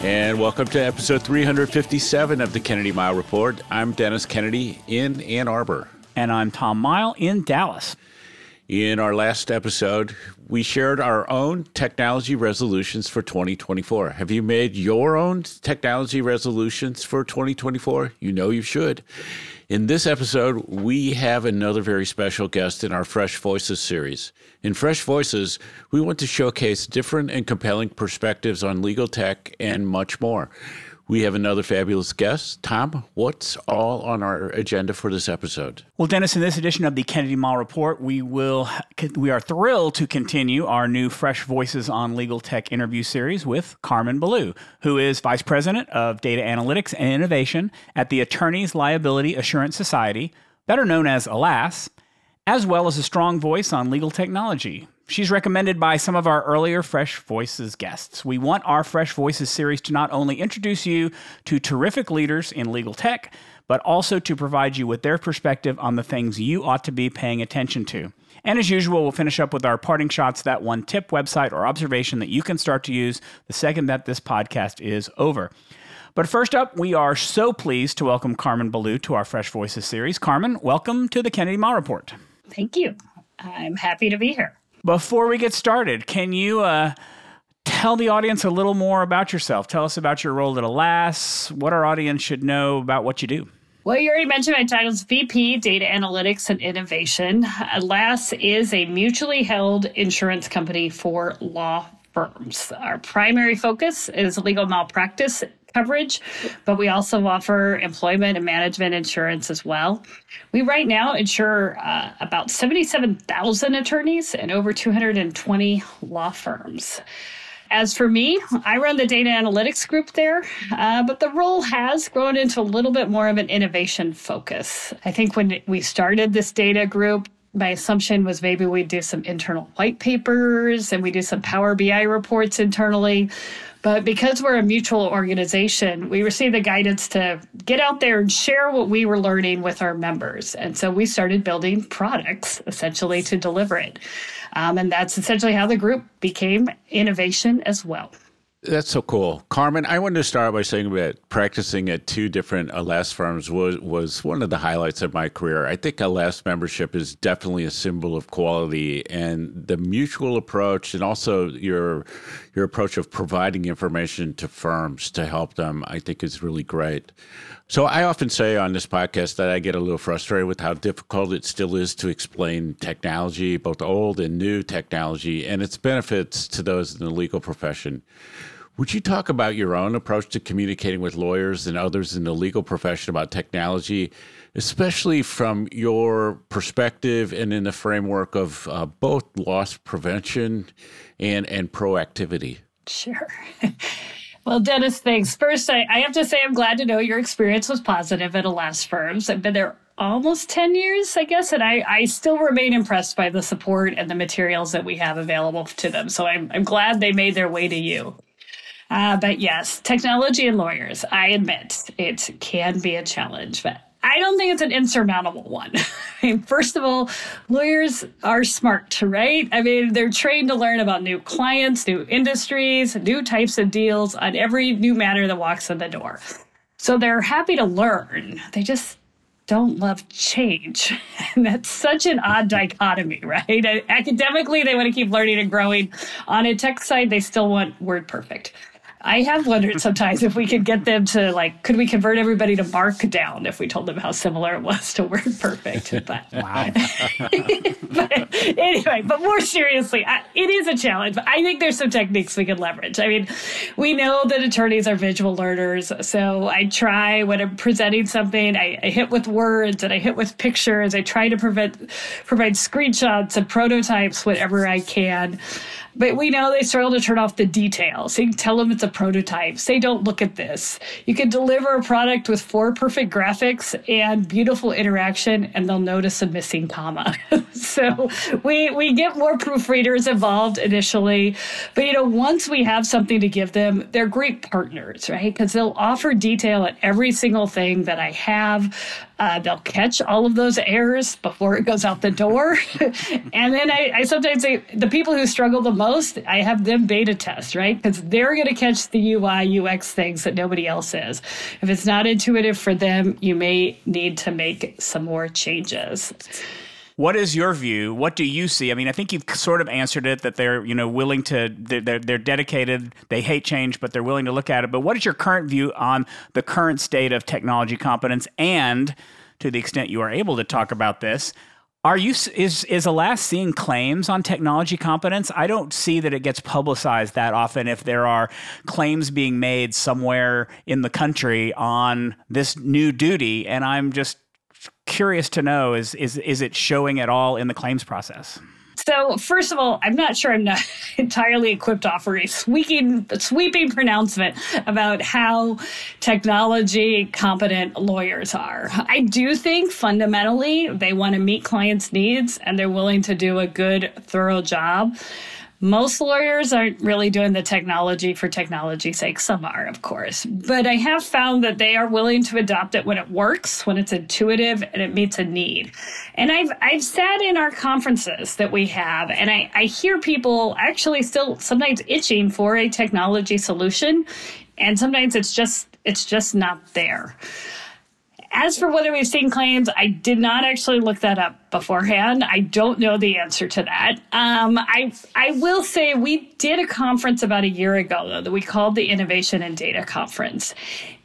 And welcome to episode 357 of the Kennedy Mighell Report. I'm Dennis Kennedy in Ann Arbor. And I'm Tom Mighell in Dallas. In our last episode, we shared our own technology resolutions for 2024. Have you made your own technology resolutions for 2024? You know you should. In this episode, we have another very special guest in our Fresh Voices series. In Fresh Voices, we want to showcase different and compelling perspectives on legal tech and much more. We have another fabulous guest. Tom, what's all on our agenda for this episode? Well, Dennis, in this edition of the Kennedy Mighell Report, we will we are thrilled to continue our new Fresh Voices on Legal Tech interview series with Carmin Ballou, who is Vice President of Data Analytics and Innovation at the Attorneys Liability Assurance Society, better known as ALAS, as well as a strong voice on legal technology. She's recommended by some of our earlier Fresh Voices guests. We want our Fresh Voices series to not only introduce you to terrific leaders in legal tech, but also to provide you with their perspective on the things you ought to be paying attention to. And as usual, we'll finish up with our parting shots that one tip, website, or observation that you can start to use the second that this podcast is over. But first up, we are so pleased to welcome Carmin Ballou to our Fresh Voices series. Carmin, welcome to the Kennedy Mighell Report. Thank you. I'm happy to be here. Before we get started, can you uh, tell the audience a little more about yourself? Tell us about your role at ALAS, what our audience should know about what you do. Well, you already mentioned my title is VP Data Analytics and Innovation. ALAS is a mutually held insurance company for law firms. Our primary focus is legal malpractice coverage, but we also offer employment and management insurance as well. We right now insure uh, about 77,000 attorneys and over 220 law firms. As for me, I run the data analytics group there, uh, but the role has grown into a little bit more of an innovation focus. I think when we started this data group, my assumption was maybe we'd do some internal white papers and we do some Power BI reports internally. But because we're a mutual organization, we received the guidance to get out there and share what we were learning with our members. And so we started building products essentially to deliver it. Um, and that's essentially how the group became innovation as well. That's so cool. Carmin, I wanted to start by saying that practicing at two different ALAS firms was, was one of the highlights of my career. I think ALAS membership is definitely a symbol of quality and the mutual approach and also your your approach of providing information to firms to help them, I think is really great. So I often say on this podcast that I get a little frustrated with how difficult it still is to explain technology, both old and new technology, and its benefits to those in the legal profession. Would you talk about your own approach to communicating with lawyers and others in the legal profession about technology, especially from your perspective and in the framework of uh, both loss prevention and, and proactivity? Sure. Well, Dennis, thanks. First, I, I, have to say I'm glad to know your experience was positive at ALAS firms. I've been there almost 10 years, I guess, and I, I still remain impressed by the support and the materials that we have available to them. So I'm, I'm glad they made their way to you. Uh, but yes, technology and lawyers, I admit it can be a challenge, but I don't think it's an insurmountable one. I mean, first of all, lawyers are smart, right? I mean, they're trained to learn about new clients, new industries, new types of deals on every new matter that walks in the door. So they're happy to learn. They just don't love change. And that's such an odd dichotomy, right? Academically, they want to keep learning and growing. On a tech side, they still want word perfect. I have wondered sometimes if we could get them to like, could we convert everybody to Markdown if we told them how similar it was to Word Perfect? But, wow. but anyway, but more seriously, I, it is a challenge. But I think there's some techniques we can leverage. I mean, we know that attorneys are visual learners, so I try when I'm presenting something, I, I hit with words and I hit with pictures. I try to prevent, provide screenshots and prototypes whenever I can. But we know they struggle to turn off the details. You can tell them it's a prototype. Say, don't look at this. You can deliver a product with four perfect graphics and beautiful interaction, and they'll notice a missing comma. so we we get more proofreaders involved initially. But you know, once we have something to give them, they're great partners, right? Because they'll offer detail at every single thing that I have. Uh, they'll catch all of those errors before it goes out the door. and then I, I, sometimes say the people who struggle the most, I have them beta test, right? Because they're going to catch the UI, UX things that nobody else is. If it's not intuitive for them, you may need to make some more changes. What is your view? What do you see? I mean, I think you've sort of answered it that they're, you know, willing to, they're, they're dedicated, they hate change, but they're willing to look at it. But what is your current view on the current state of technology competence? And to the extent you are able to talk about this, are you is is Alas seeing claims on technology competence? I don't see that it gets publicized that often. If there are claims being made somewhere in the country on this new duty, and I'm just curious to know is is is it showing at all in the claims process? So, first of all, I'm not sure I'm not entirely equipped to offer a sweeping, sweeping pronouncement about how technology competent lawyers are. I do think fundamentally they want to meet clients' needs and they're willing to do a good, thorough job. Most lawyers aren't really doing the technology for technology's sake. Some are, of course. But I have found that they are willing to adopt it when it works, when it's intuitive and it meets a need. And I've I've sat in our conferences that we have, and I, I hear people actually still sometimes itching for a technology solution. And sometimes it's just it's just not there. As for whether we've seen claims, I did not actually look that up beforehand. I don't know the answer to that. Um, I I will say we did a conference about a year ago though that we called the Innovation and Data Conference.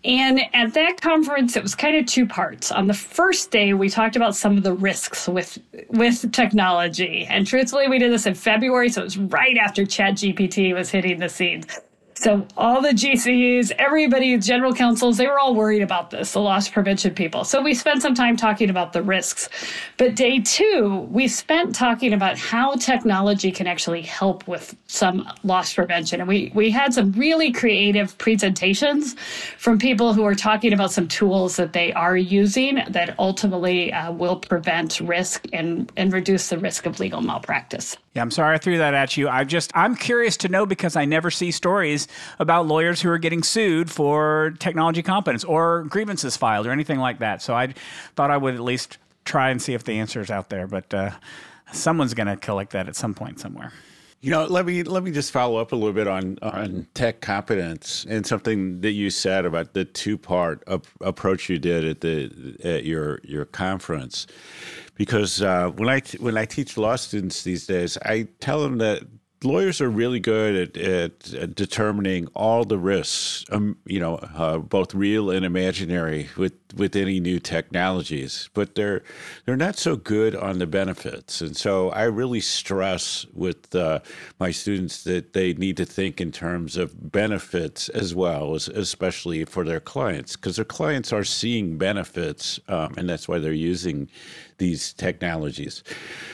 And at that conference, it was kind of two parts. On the first day, we talked about some of the risks with with technology. And truthfully, we did this in February, so it was right after ChatGPT was hitting the scenes. So all the GCs, everybody, general counsels, they were all worried about this, the loss prevention people. So we spent some time talking about the risks. But day two, we spent talking about how technology can actually help with some loss prevention. And we, we had some really creative presentations from people who are talking about some tools that they are using that ultimately uh, will prevent risk and, and reduce the risk of legal malpractice. Yeah, I'm sorry I threw that at you. I just I'm curious to know because I never see stories about lawyers who are getting sued for technology competence or grievances filed or anything like that. So I thought I would at least try and see if the answer is out there. But uh, someone's going to collect that at some point somewhere. You know, let me let me just follow up a little bit on on tech competence and something that you said about the two part approach you did at the at your your conference because uh, when I when I teach law students these days, I tell them that lawyers are really good at, at determining all the risks, um, you know, uh, both real and imaginary with, with any new technologies, but they're they're not so good on the benefits. And so I really stress with uh, my students that they need to think in terms of benefits as well, as, especially for their clients, because their clients are seeing benefits, um, and that's why they're using these technologies.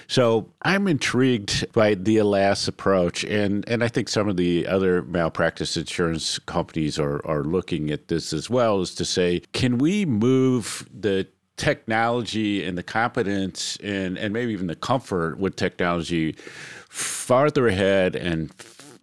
So I'm intrigued by the Alas approach, and, and I think some of the other malpractice insurance companies are, are looking at this as well, is to say, can we move the technology and the competence and, and maybe even the comfort with technology farther ahead and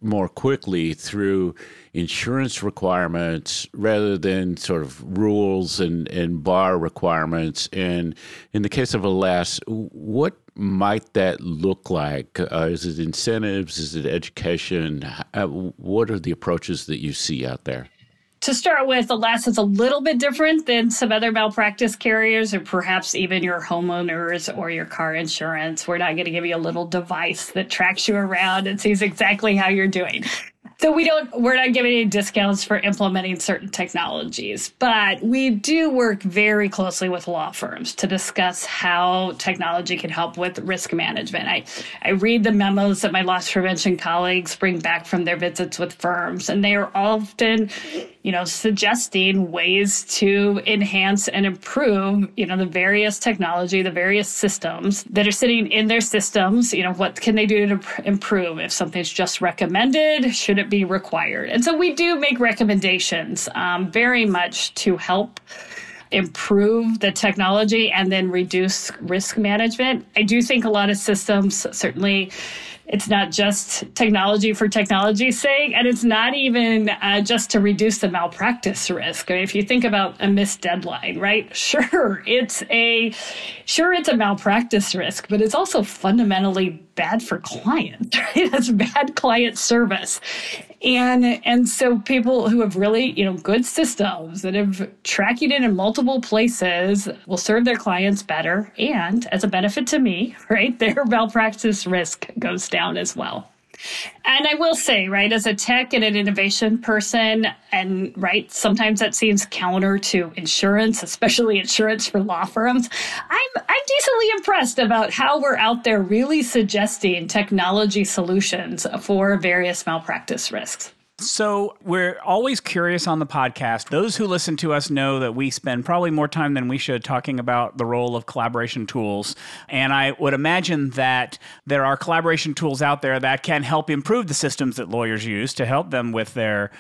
more quickly through insurance requirements rather than sort of rules and, and bar requirements. And in the case of Alas, what might that look like? Uh, is it incentives? Is it education? Uh, what are the approaches that you see out there? To start with, Alas is a little bit different than some other malpractice carriers, or perhaps even your homeowners or your car insurance. We're not going to give you a little device that tracks you around and sees exactly how you're doing. So we don't we're not giving any discounts for implementing certain technologies, but we do work very closely with law firms to discuss how technology can help with risk management. I I read the memos that my loss prevention colleagues bring back from their visits with firms and they are often, you know, suggesting ways to enhance and improve, you know, the various technology, the various systems that are sitting in their systems, you know, what can they do to improve if something's just recommended, should it be required? And so we do make recommendations um, very much to help improve the technology and then reduce risk management. I do think a lot of systems certainly it's not just technology for technology's sake, and it's not even uh, just to reduce the malpractice risk. I mean, if you think about a missed deadline, right? Sure, it's a sure it's a malpractice risk, but it's also fundamentally bad for clients. Right? It's bad client service, and and so people who have really you know good systems that have tracking it in multiple places will serve their clients better, and as a benefit to me, right, their malpractice risk goes down as well. And I will say, right, as a tech and an innovation person, and right, sometimes that seems counter to insurance, especially insurance for law firms. I'm I'm decently impressed about how we're out there really suggesting technology solutions for various malpractice risks. So, we're always curious on the podcast. Those who listen to us know that we spend probably more time than we should talking about the role of collaboration tools. And I would imagine that there are collaboration tools out there that can help improve the systems that lawyers use to help them with their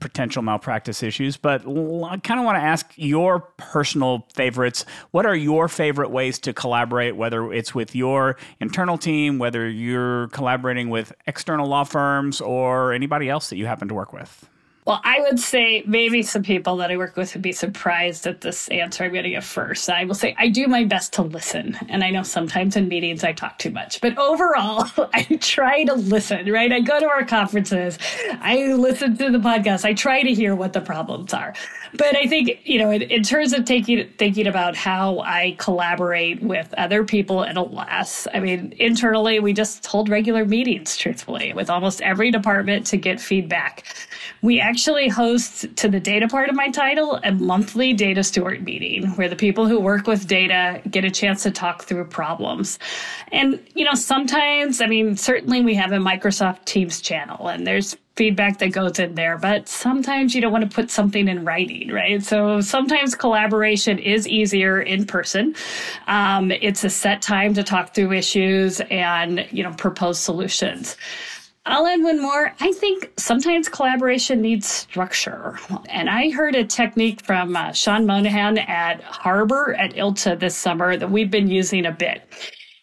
potential malpractice issues. But I kind of want to ask your personal favorites. What are your favorite ways to collaborate, whether it's with your internal team, whether you're collaborating with external law firms, or anybody else that you happen to work with? Well, I would say maybe some people that I work with would be surprised at this answer I'm going to give first. I will say I do my best to listen. And I know sometimes in meetings I talk too much, but overall, I try to listen, right? I go to our conferences, I listen to the podcast, I try to hear what the problems are. But I think, you know, in, in terms of taking, thinking about how I collaborate with other people at ALAS, I mean, internally, we just hold regular meetings, truthfully, with almost every department to get feedback. We actually host, to the data part of my title, a monthly data steward meeting where the people who work with data get a chance to talk through problems. And, you know, sometimes, I mean, certainly we have a Microsoft Teams channel and there's feedback that goes in there, but sometimes you don't want to put something in writing, right? So sometimes collaboration is easier in person. Um, it's a set time to talk through issues and, you know, propose solutions. I'll add one more. I think sometimes collaboration needs structure. And I heard a technique from uh, Sean Monahan at Harbor at ILTA this summer that we've been using a bit.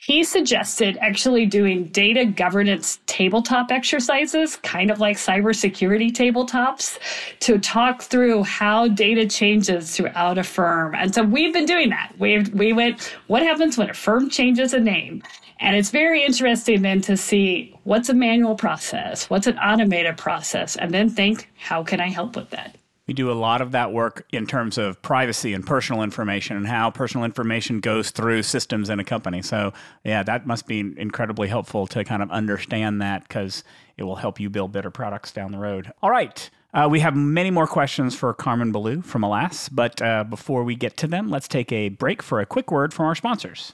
He suggested actually doing data governance tabletop exercises, kind of like cybersecurity tabletops, to talk through how data changes throughout a firm. And so we've been doing that. We we went, what happens when a firm changes a name? And it's very interesting then to see what's a manual process, what's an automated process, and then think, how can I help with that? We do a lot of that work in terms of privacy and personal information and how personal information goes through systems in a company. So, yeah, that must be incredibly helpful to kind of understand that because it will help you build better products down the road. All right. Uh, we have many more questions for Carmin Ballou from Alas, but uh, before we get to them, let's take a break for a quick word from our sponsors.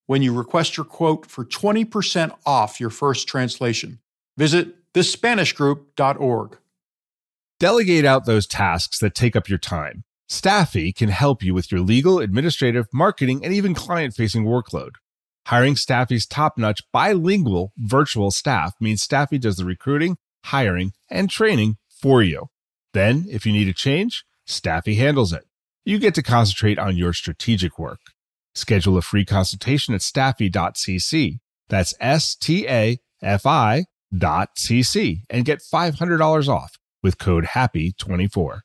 when you request your quote for 20% off your first translation. Visit thespanishgroup.org. Delegate out those tasks that take up your time. Staffy can help you with your legal, administrative, marketing, and even client facing workload. Hiring Staffy's top notch bilingual virtual staff means Staffy does the recruiting, hiring, and training for you. Then, if you need a change, Staffy handles it. You get to concentrate on your strategic work. Schedule a free consultation at staffy.cc. That's S T A F I dot cc and get $500 off with code HAPPY24.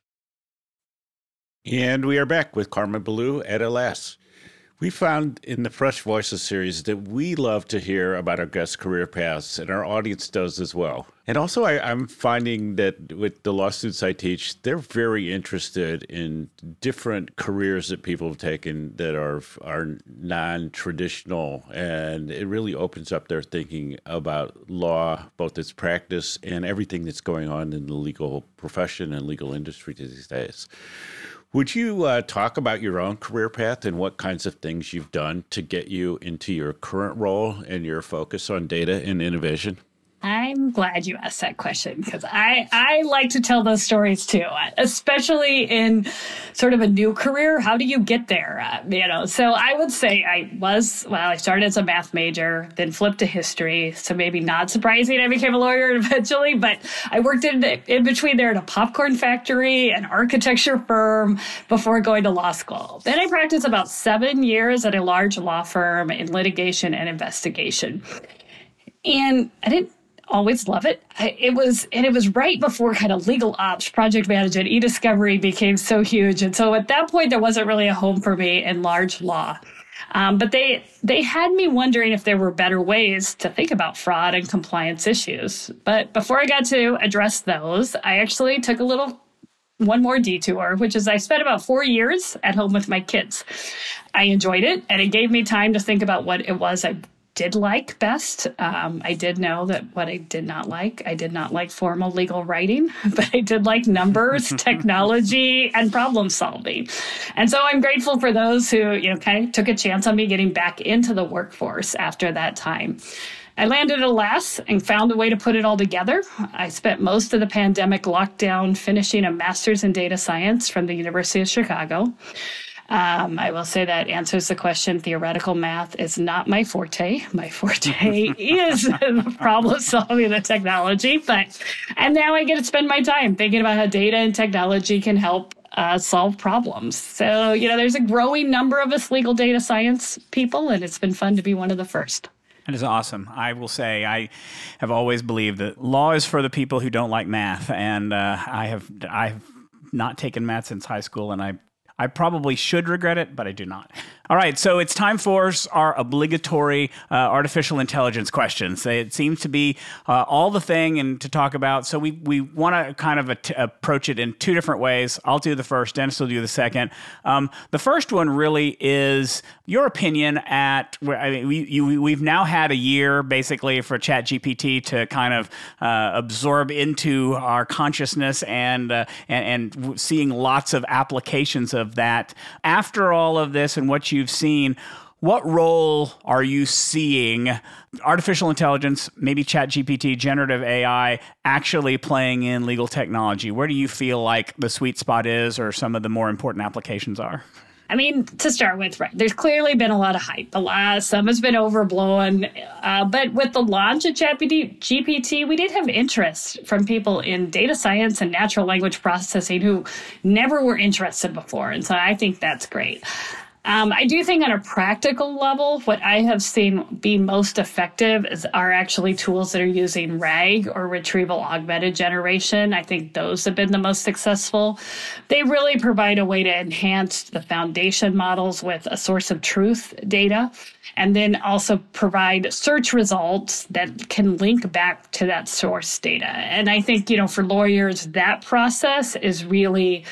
And we are back with Carmin Ballou at Alas. We found in the Fresh Voices series that we love to hear about our guests' career paths, and our audience does as well. And also, I, am finding that with the law students I teach, they're very interested in different careers that people have taken that are are non traditional, and it really opens up their thinking about law, both its practice and everything that's going on in the legal profession and legal industry these days. Would you uh, talk about your own career path and what kinds of things you've done to get you into your current role and your focus on data and innovation? I'm glad you asked that question because I, I like to tell those stories too, especially in sort of a new career. How do you get there? Uh, you know, so I would say I was, well, I started as a math major, then flipped to history. So maybe not surprising, I became a lawyer eventually, but I worked in, in between there at a popcorn factory, an architecture firm before going to law school. Then I practiced about seven years at a large law firm in litigation and investigation. And I didn't always love it. it was, and it was right before kind of legal ops, project management, e-discovery became so huge. And so at that point, there wasn't really a home for me in large law. Um, but they they had me wondering if there were better ways to think about fraud and compliance issues. But before I got to address those, I actually took a little one more detour, which is I spent about four years at home with my kids. I enjoyed it, and it gave me time to think about what it was I did like best. Um, I did know that what I did not like, I did not like formal legal writing, but I did like numbers, technology, and problem solving. And so I'm grateful for those who, you know, kind of took a chance on me getting back into the workforce after that time. I landed at Alas and found a way to put it all together. I spent most of the pandemic lockdown finishing a master's in data science from the University of Chicago. Um, I will say that answers the question. Theoretical math is not my forte. My forte is the problem solving the technology. But and now I get to spend my time thinking about how data and technology can help uh, solve problems. So you know, there's a growing number of us legal data science people, and it's been fun to be one of the first. That is awesome. I will say I have always believed that law is for the people who don't like math, and uh, I have I have not taken math since high school, and I I probably should regret it, but I do not. All right, so it's time for our obligatory uh, artificial intelligence questions. It seems to be uh, all the thing and to talk about. So we we want to kind of approach it in two different ways. I'll do the first. Dennis will do the second. Um, the first one really is your opinion at. I mean, we you, we've now had a year basically for Chat GPT to kind of uh, absorb into our consciousness and, uh, and and seeing lots of applications of that. After all of this and what you you've seen, what role are you seeing artificial intelligence, maybe chat GPT, generative AI actually playing in legal technology? Where do you feel like the sweet spot is or some of the more important applications are? I mean, to start with, right, there's clearly been a lot of hype. A lot, some has been overblown. Uh, but with the launch of GPT, we did have interest from people in data science and natural language processing who never were interested before. And so I think that's great. Um, I do think on a practical level, what I have seen be most effective is are actually tools that are using RAG or retrieval augmented generation. I think those have been the most successful. They really provide a way to enhance the foundation models with a source of truth data and then also provide search results that can link back to that source data. And I think, you know, for lawyers, that process is really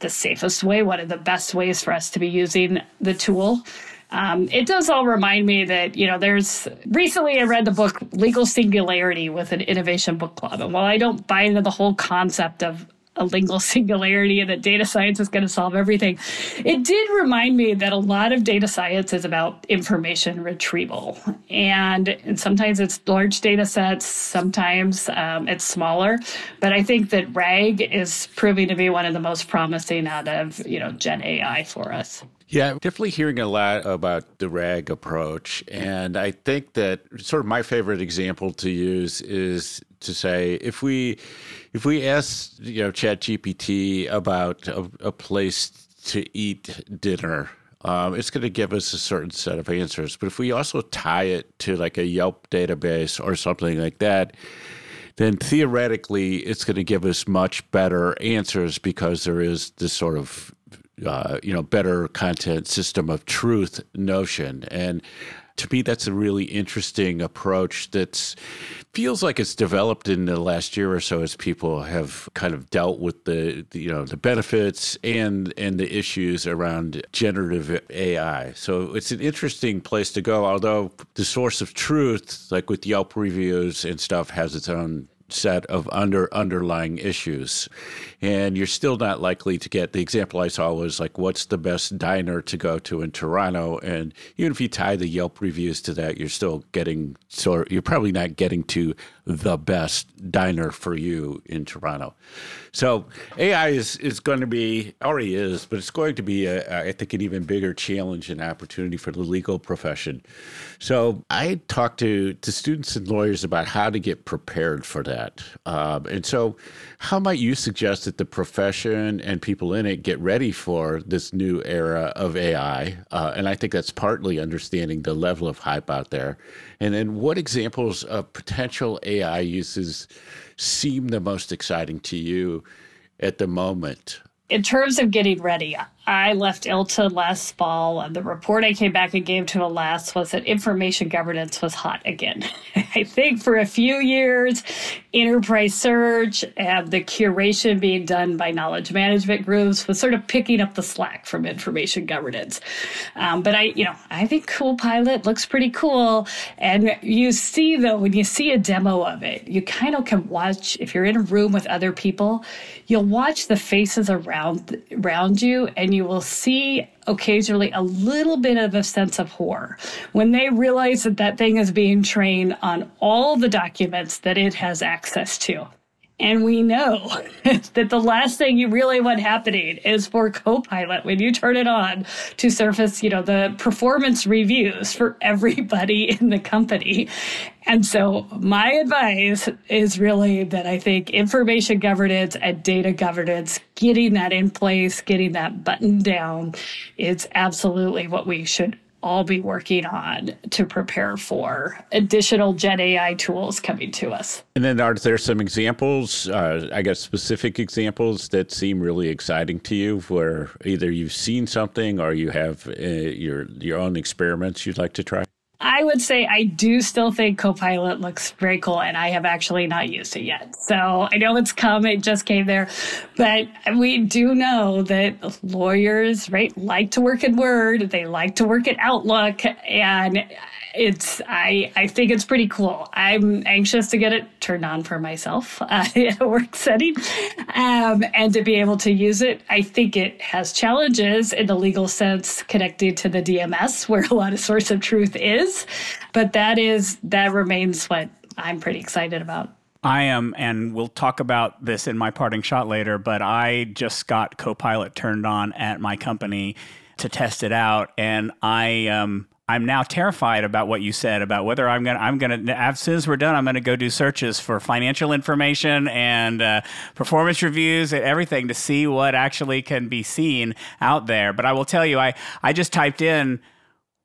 the safest way, one of the best ways for us to be using the tool. Um, it does all remind me that, you know, there's recently I read the book Legal Singularity with an innovation book club. And while I don't buy into the whole concept of a lingual singularity and that data science is going to solve everything. It did remind me that a lot of data science is about information retrieval. And, and sometimes it's large data sets, sometimes um, it's smaller. But I think that RAG is proving to be one of the most promising out of, you know, Gen AI for us. Yeah, definitely hearing a lot about the RAG approach. And I think that sort of my favorite example to use is to say if we if we ask you know Chat GPT about a, a place to eat dinner, um, it's going to give us a certain set of answers. But if we also tie it to like a Yelp database or something like that, then theoretically it's going to give us much better answers because there is this sort of uh, you know, better content system of truth notion. And to me, that's a really interesting approach that feels like it's developed in the last year or so as people have kind of dealt with the, the, you know the benefits and and the issues around generative AI. So it's an interesting place to go. Although the source of truth, like with Yelp reviews and stuff, has its own set of under underlying issues and you're still not likely to get the example I saw was like what's the best diner to go to in Toronto and even if you tie the Yelp reviews to that you're still getting so you're probably not getting to the best diner for you in Toronto. So AI is is going to be already is, but it's going to be a, I think an even bigger challenge and opportunity for the legal profession. So I talk to to students and lawyers about how to get prepared for that, um, and so how might you suggest that the profession and people in it get ready for this new era of AI? Uh, and I think that's partly understanding the level of hype out there. And then what examples of potential AI uses seem the most exciting to you at the moment? In terms of getting ready, I left ILTA last fall, and the report I came back and gave to Alas was that information governance was hot again. I think for a few years, enterprise search and the curation being done by knowledge management groups was sort of picking up the slack from information governance. Um, but I, you know, I think Copilot looks pretty cool. And you see, though, when you see a demo of it, you kind of can watch, if you're in a room with other people, you'll watch the faces around, around you and you you will see occasionally a little bit of a sense of horror when they realize that that thing is being trained on all the documents that it has access to. And we know that the last thing you really want happening is for Copilot when you turn it on to surface, you know, the performance reviews for everybody in the company. And so my advice is really that I think information governance and data governance, getting that in place, getting that button down is absolutely what we should all be working on to prepare for additional Gen AI tools coming to us. And then, are there some examples, uh, I guess, specific examples that seem really exciting to you, where either you've seen something or you have uh, your your own experiments you'd like to try? I would say I do still think Copilot looks very cool, and I have actually not used it yet. So I know it's come, it just came there, but we do know that lawyers, right, like to work in Word, they like to work in Outlook, and it's I I think it's pretty cool. I'm anxious to get it turned on for myself uh, in a work setting, um, and to be able to use it. I think it has challenges in the legal sense connected to the DMS, where a lot of source of truth is, but that is that remains what I'm pretty excited about. I am, and we'll talk about this in my parting shot later, but I just got Copilot turned on at my company to test it out. And I, um, I'm now terrified about what you said about whether I'm gonna I'm gonna as soon as we're done I'm gonna go do searches for financial information and uh, performance reviews and everything to see what actually can be seen out there. But I will tell you, I I just typed in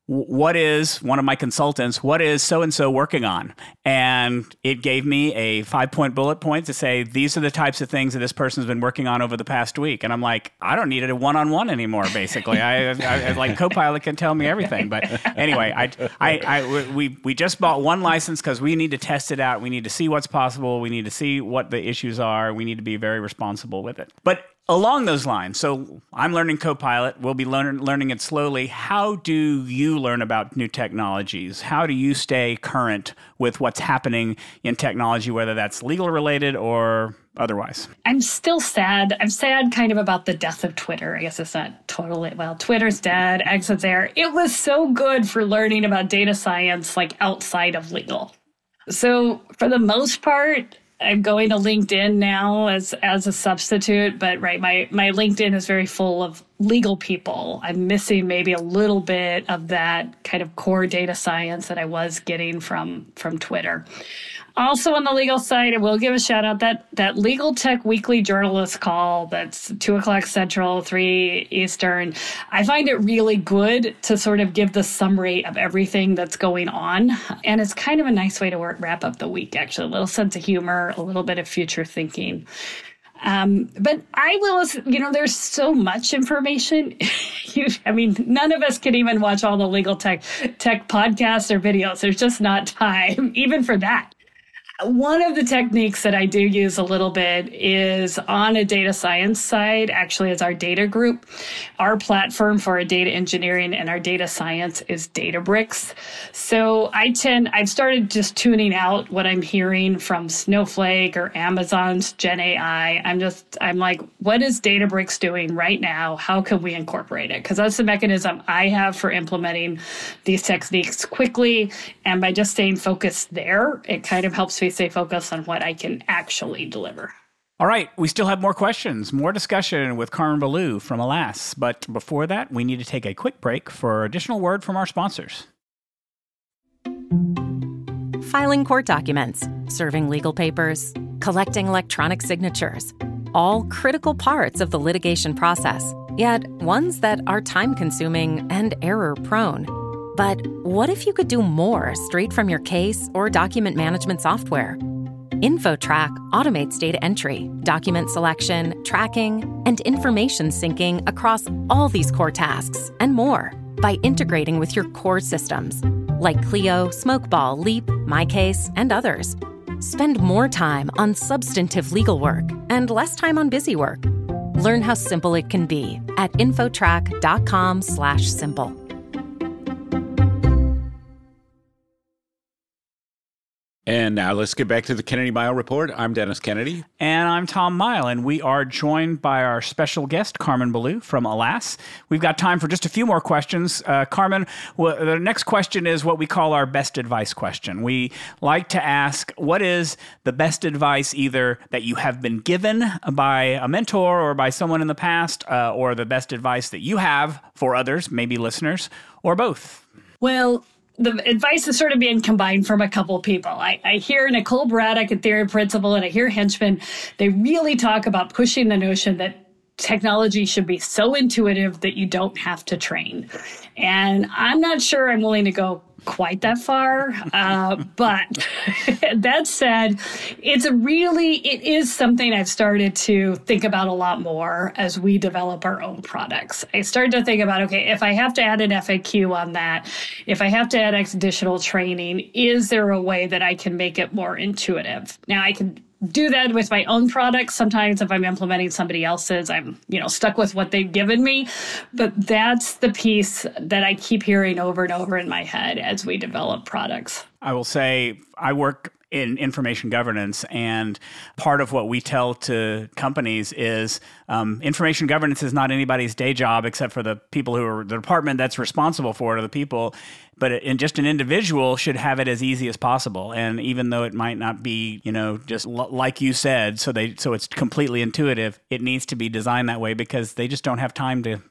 what is one of my consultants what is so and so working on? And it gave me a five point bullet point to say these are the types of things that this person's been working on over the past week. And i'm like i don't need it a one-on-one anymore basically. I, I, I, like copilot can tell me everything. But anyway I, I, I we, we just bought one license because we need to test it out. We need to see what's possible. We need to see what the issues are. We need to be very responsible with it. But along those lines, so I'm learning Copilot. We'll be learn, learning it slowly. How do you learn about new technologies? How do you stay current with what's happening in technology, whether that's legal related or otherwise? I'm still sad. I'm sad kind of about the death of Twitter. I guess it's not totally, well, Twitter's dead, exit there. It was so good for learning about data science, like outside of legal. So, for the most part, I'm going to LinkedIn now as as a substitute, but right, my my LinkedIn is very full of legal people. I'm missing maybe a little bit of that kind of core data science that I was getting from from Twitter. Also on the legal side, I will give a shout out that that Legal Tech Weekly Journalist call that's two o'clock Central, three Eastern. I find it really good to sort of give the summary of everything that's going on, and it's kind of a nice way to work, wrap up the week. Actually, a little sense of humor, a little bit of future thinking. Um, but I will, you know, there's so much information. you, I mean, none of us can even watch all the legal tech tech podcasts or videos. There's just not time, even for that. One of the techniques that I do use a little bit is on a data science side, actually, as our data group. Our platform for our data engineering and our data science is Databricks. So I tend, I've started just tuning out what I'm hearing from Snowflake or Amazon's Gen AI. I'm just, I'm like, what is Databricks doing right now? How can we incorporate it? Because that's the mechanism I have for implementing these techniques quickly. And by just staying focused there, it kind of helps me stay focused on what I can actually deliver. All right, we still have more questions, more discussion with Carmin Ballou from Alas. But before that, we need to take a quick break for additional word from our sponsors. Filing court documents, serving legal papers, collecting electronic signatures, all critical parts of the litigation process, yet ones that are time consuming and error prone. But what if you could do more straight from your case or document management software? InfoTrack automates data entry, document selection, tracking, and information syncing across all these core tasks and more by integrating with your core systems like Clio, Smokeball, Leap, MyCase, and others. Spend more time on substantive legal work and less time on busy work. Learn how simple it can be at infotrack.com/simple. And now let's get back to the Kennedy Mighell Report. I'm Dennis Kennedy. And I'm Tom Mighell, and we are joined by our special guest, Carmin Ballou from Alas. We've got time for just a few more questions. Uh, Carmin, well, the next question is what we call our best advice question. We like to ask, what is the best advice either that you have been given by a mentor or by someone in the past, uh, or the best advice that you have for others, maybe listeners, or both? Well, the advice is sort of being combined from a couple people. I, I hear Nicole Bradick at Theory Principle and I hear Henchman. They really talk about pushing the notion that technology should be so intuitive that you don't have to train. And I'm not sure I'm willing to go quite that far. Uh, but that said, it's a really, it is something I've started to think about a lot more as we develop our own products. I started to think about, okay, if I have to add an FAQ on that, if I have to add additional training, is there a way that I can make it more intuitive? Now I can do that with my own products. Sometimes if I'm implementing somebody else's, I'm, you know, stuck with what they've given me. But that's the piece that I keep hearing over and over in my head as we develop products. I will say I work in information governance. And part of what we tell to companies is um, information governance is not anybody's day job except for the people who are the department that's responsible for it, or the people. But in just an individual should have it as easy as possible. And even though it might not be, you know, just l- like you said, so they so it's completely intuitive. It needs to be designed that way because they just don't have time to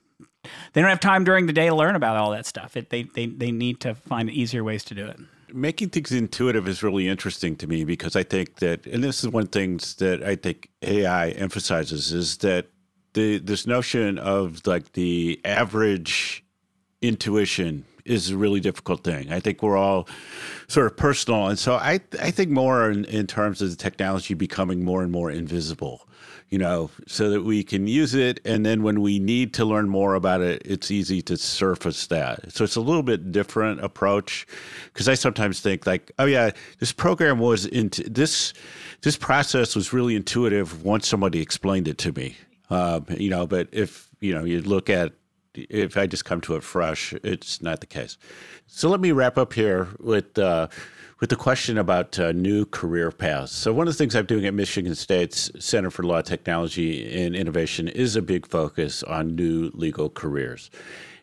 they don't have time during the day to learn about all that stuff. It, they, they, they need to find easier ways to do it making things intuitive is really interesting to me because I think that, and this is one the things that I think AI emphasizes is that the this notion of like the average intuition is a really difficult thing. I think we're all sort of personal, and so I I think more in, in terms of the technology becoming more and more invisible you know, so that we can use it. And then when we need to learn more about it, it's easy to surface that. So it's a little bit different approach because I sometimes think like, oh yeah, this program was into this, this process was really intuitive once somebody explained it to me. Um, you know, but if, you know, you look at if I just come to it fresh, it's not the case. So let me wrap up here with uh, with the question about uh, new career paths. So, one of the things I'm doing at Michigan State's Center for Law Technology and Innovation is a big focus on new legal careers.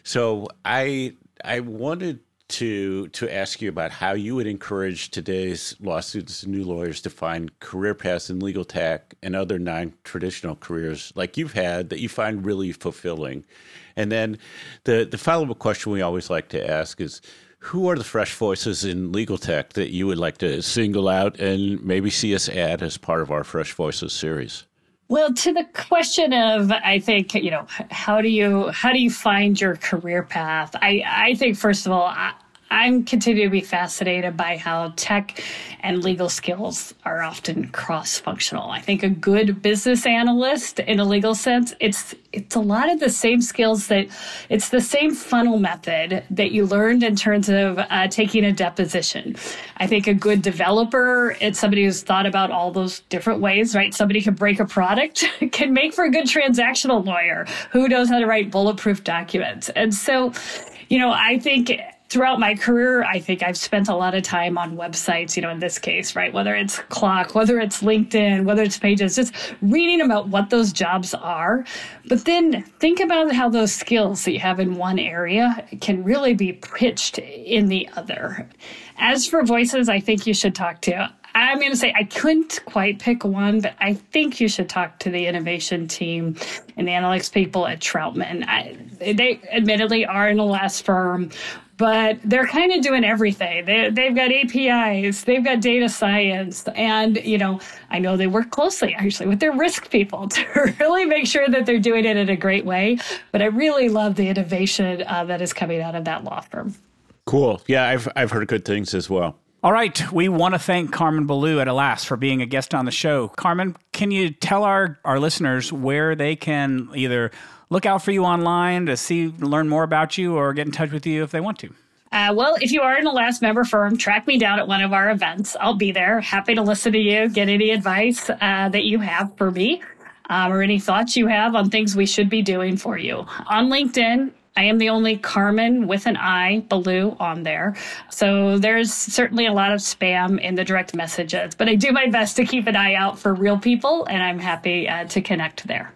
So, I I wanted to to ask you about how you would encourage today's law students and new lawyers to find career paths in legal tech and other non-traditional careers like you've had that you find really fulfilling. And then the the follow-up question we always like to ask is who are the fresh voices in legal tech that you would like to single out and maybe see us add as part of our Fresh Voices series? Well, to the question of, I think you know, how do you how do you find your career path? I I think first of all, I, I'm continuing to be fascinated by how tech and legal skills are often cross-functional. I think a good business analyst in a legal sense, it's it's a lot of the same skills that it's the same funnel method that you learned in terms of uh, taking a deposition. I think a good developer, it's somebody who's thought about all those different ways, right? Somebody can break a product, can make for a good transactional lawyer who knows how to write bulletproof documents. And so, you know, I think throughout my career, I think I've spent a lot of time on websites, you know, in this case, right? Whether it's Clock, whether it's LinkedIn, whether it's Pages, just reading about what those jobs are. But then think about how those skills that you have in one area can really be pitched in the other. As for voices, I think you should talk to I'm going to say I couldn't quite pick one, but I think you should talk to the innovation team and the analytics people at Troutman. I, they admittedly are an ALAS firm, but they're kind of doing everything. They, they've got APIs, they've got data science, and you know, I know they work closely actually with their risk people to really make sure that they're doing it in a great way. But I really love the innovation uh, that is coming out of that law firm. Cool. Yeah, I've I've heard good things as well. All right, we want to thank Carmin Ballou at ALAS for being a guest on the show. Carmin, can you tell our, our listeners where they can either look out for you online to see, learn more about you, or get in touch with you if they want to? Uh, well, if you are in a ALAS member firm, track me down at one of our events. I'll be there. Happy to listen to you, get any advice uh, that you have for me. Um, or any thoughts you have on things we should be doing for you. On LinkedIn, I am the only Carmin with an I, Ballou, on there. So there's certainly a lot of spam in the direct messages, but I do my best to keep an eye out for real people, and I'm happy uh, to connect there.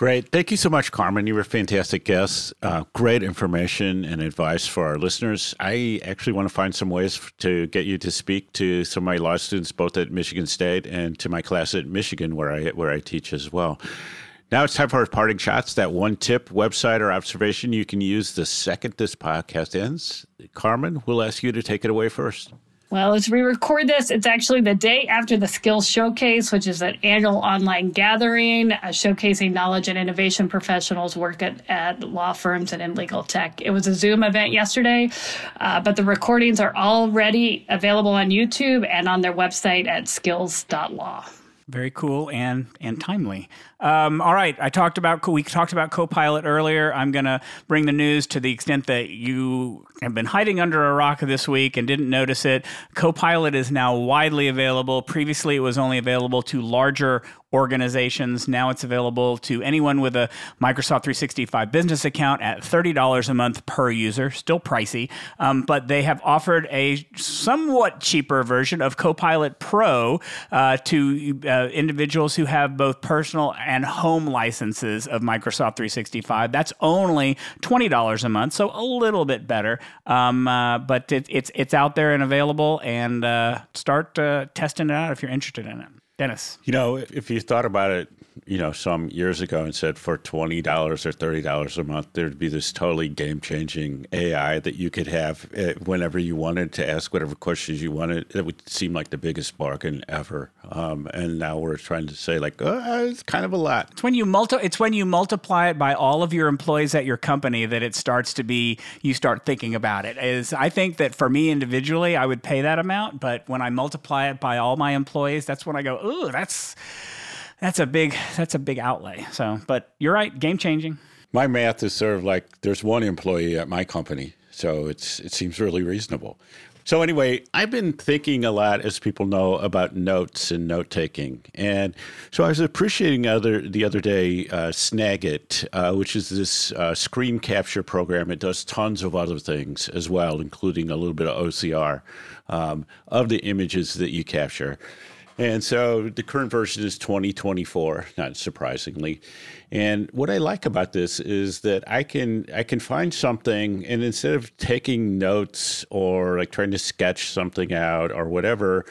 Great. Thank you so much, Carmin. You were a fantastic guest. Uh, great information and advice for our listeners. I actually want to find some ways to get you to speak to some of my law students, both at Michigan State and to my class at Michigan, where I where I teach as well. Now it's time for our parting shots. That one tip, website, or observation you can use the second this podcast ends. Carmin, we'll ask you to take it away first. Well, as we record this, it's actually the day after the Skills Showcase, which is an annual online gathering uh, showcasing knowledge and innovation professionals work at, at law firms and in legal tech. It was a Zoom event yesterday, uh, but the recordings are already available on YouTube and on their website at skills.law. Very cool and and timely. Um, all right, I talked about we talked about Copilot earlier. I'm going to bring the news to the extent that you have been hiding under a rock this week and didn't notice it. Copilot is now widely available. Previously, it was only available to larger organizations. Now it's available to anyone with a Microsoft 365 business account at $30 a month per user. Still pricey, um, but they have offered a somewhat cheaper version of Copilot Pro uh, to uh, individuals who have both personal and home licenses of Microsoft 365. That's only $20 a month, so a little bit better. Um, uh, but it, it's, it's out there and available, and uh, start uh, testing it out if you're interested in it. Dennis. You know, if you thought about it, you know, some years ago and said for $20 or $30 a month, there'd be this totally game changing AI that you could have eh, whenever you wanted to ask whatever questions you wanted. It would seem like the biggest bargain ever. Um, and now we're trying to say, like, oh, it's kind of a lot. It's when, you multi- it's when you multiply it by all of your employees at your company that it starts to be, you start thinking about it. Is I think that for me individually, I would pay that amount. But when I multiply it by all my employees, that's when I go, ooh, that's that's a big that's a big outlay. So, but you're right, game changing. My math is sort of like there's one employee at my company, so it's it seems really reasonable. So anyway, I've been thinking a lot, as people know, about notes and note taking, and so I was appreciating other the other day uh, Snagit, uh, which is this uh, screen capture program. It does tons of other things as well, including a little bit of OCR um, of the images that you capture. And so the current version is 2024, not surprisingly. And what I like about this is that I can I can find something and instead of taking notes or like trying to sketch something out or whatever,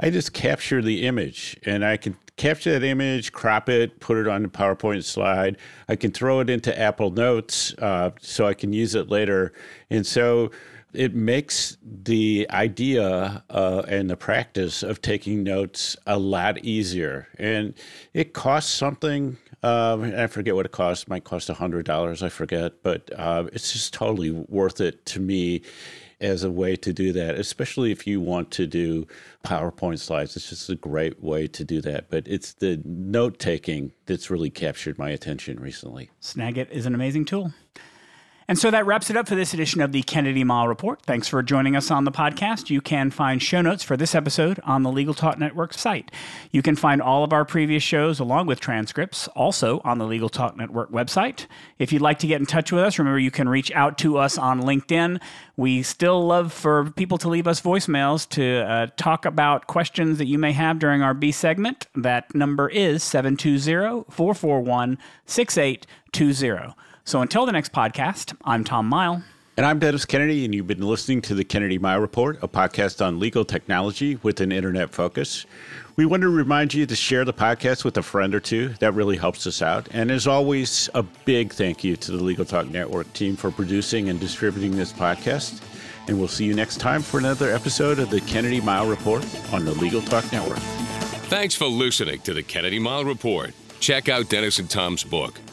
I just capture the image and I can capture that image, crop it, put it on a PowerPoint slide. I can throw it into Apple Notes uh, so I can use it later. And so it makes the idea uh, and the practice of taking notes a lot easier. And it costs something Um, I forget what it costs. It might cost $100, I forget. But uh, it's just totally worth it to me as a way to do that, especially if you want to do PowerPoint slides. It's just a great way to do that. But it's the note taking that's really captured my attention recently. Snagit is an amazing tool. And so that wraps it up for this edition of the Kennedy Mighell Report. Thanks for joining us on the podcast. You can find show notes for this episode on the Legal Talk Network site. You can find all of our previous shows along with transcripts also on the Legal Talk Network website. If you'd like to get in touch with us, remember you can reach out to us on LinkedIn. We still love for people to leave us voicemails to uh, talk about questions that you may have during our B segment. That number is 720 441 6820. So until the next podcast, I'm Tom Mighell. And I'm Dennis Kennedy, and you've been listening to the Kennedy Mighell Report, a podcast on legal technology with an internet focus. We want to remind you to share the podcast with a friend or two. That really helps us out. And as always, a big thank you to the Legal Talk Network team for producing and distributing this podcast. And we'll see you next time for another episode of the Kennedy Mighell Report on the Legal Talk Network. Thanks for listening to the Kennedy Mighell Report. Check out Dennis and Tom's book,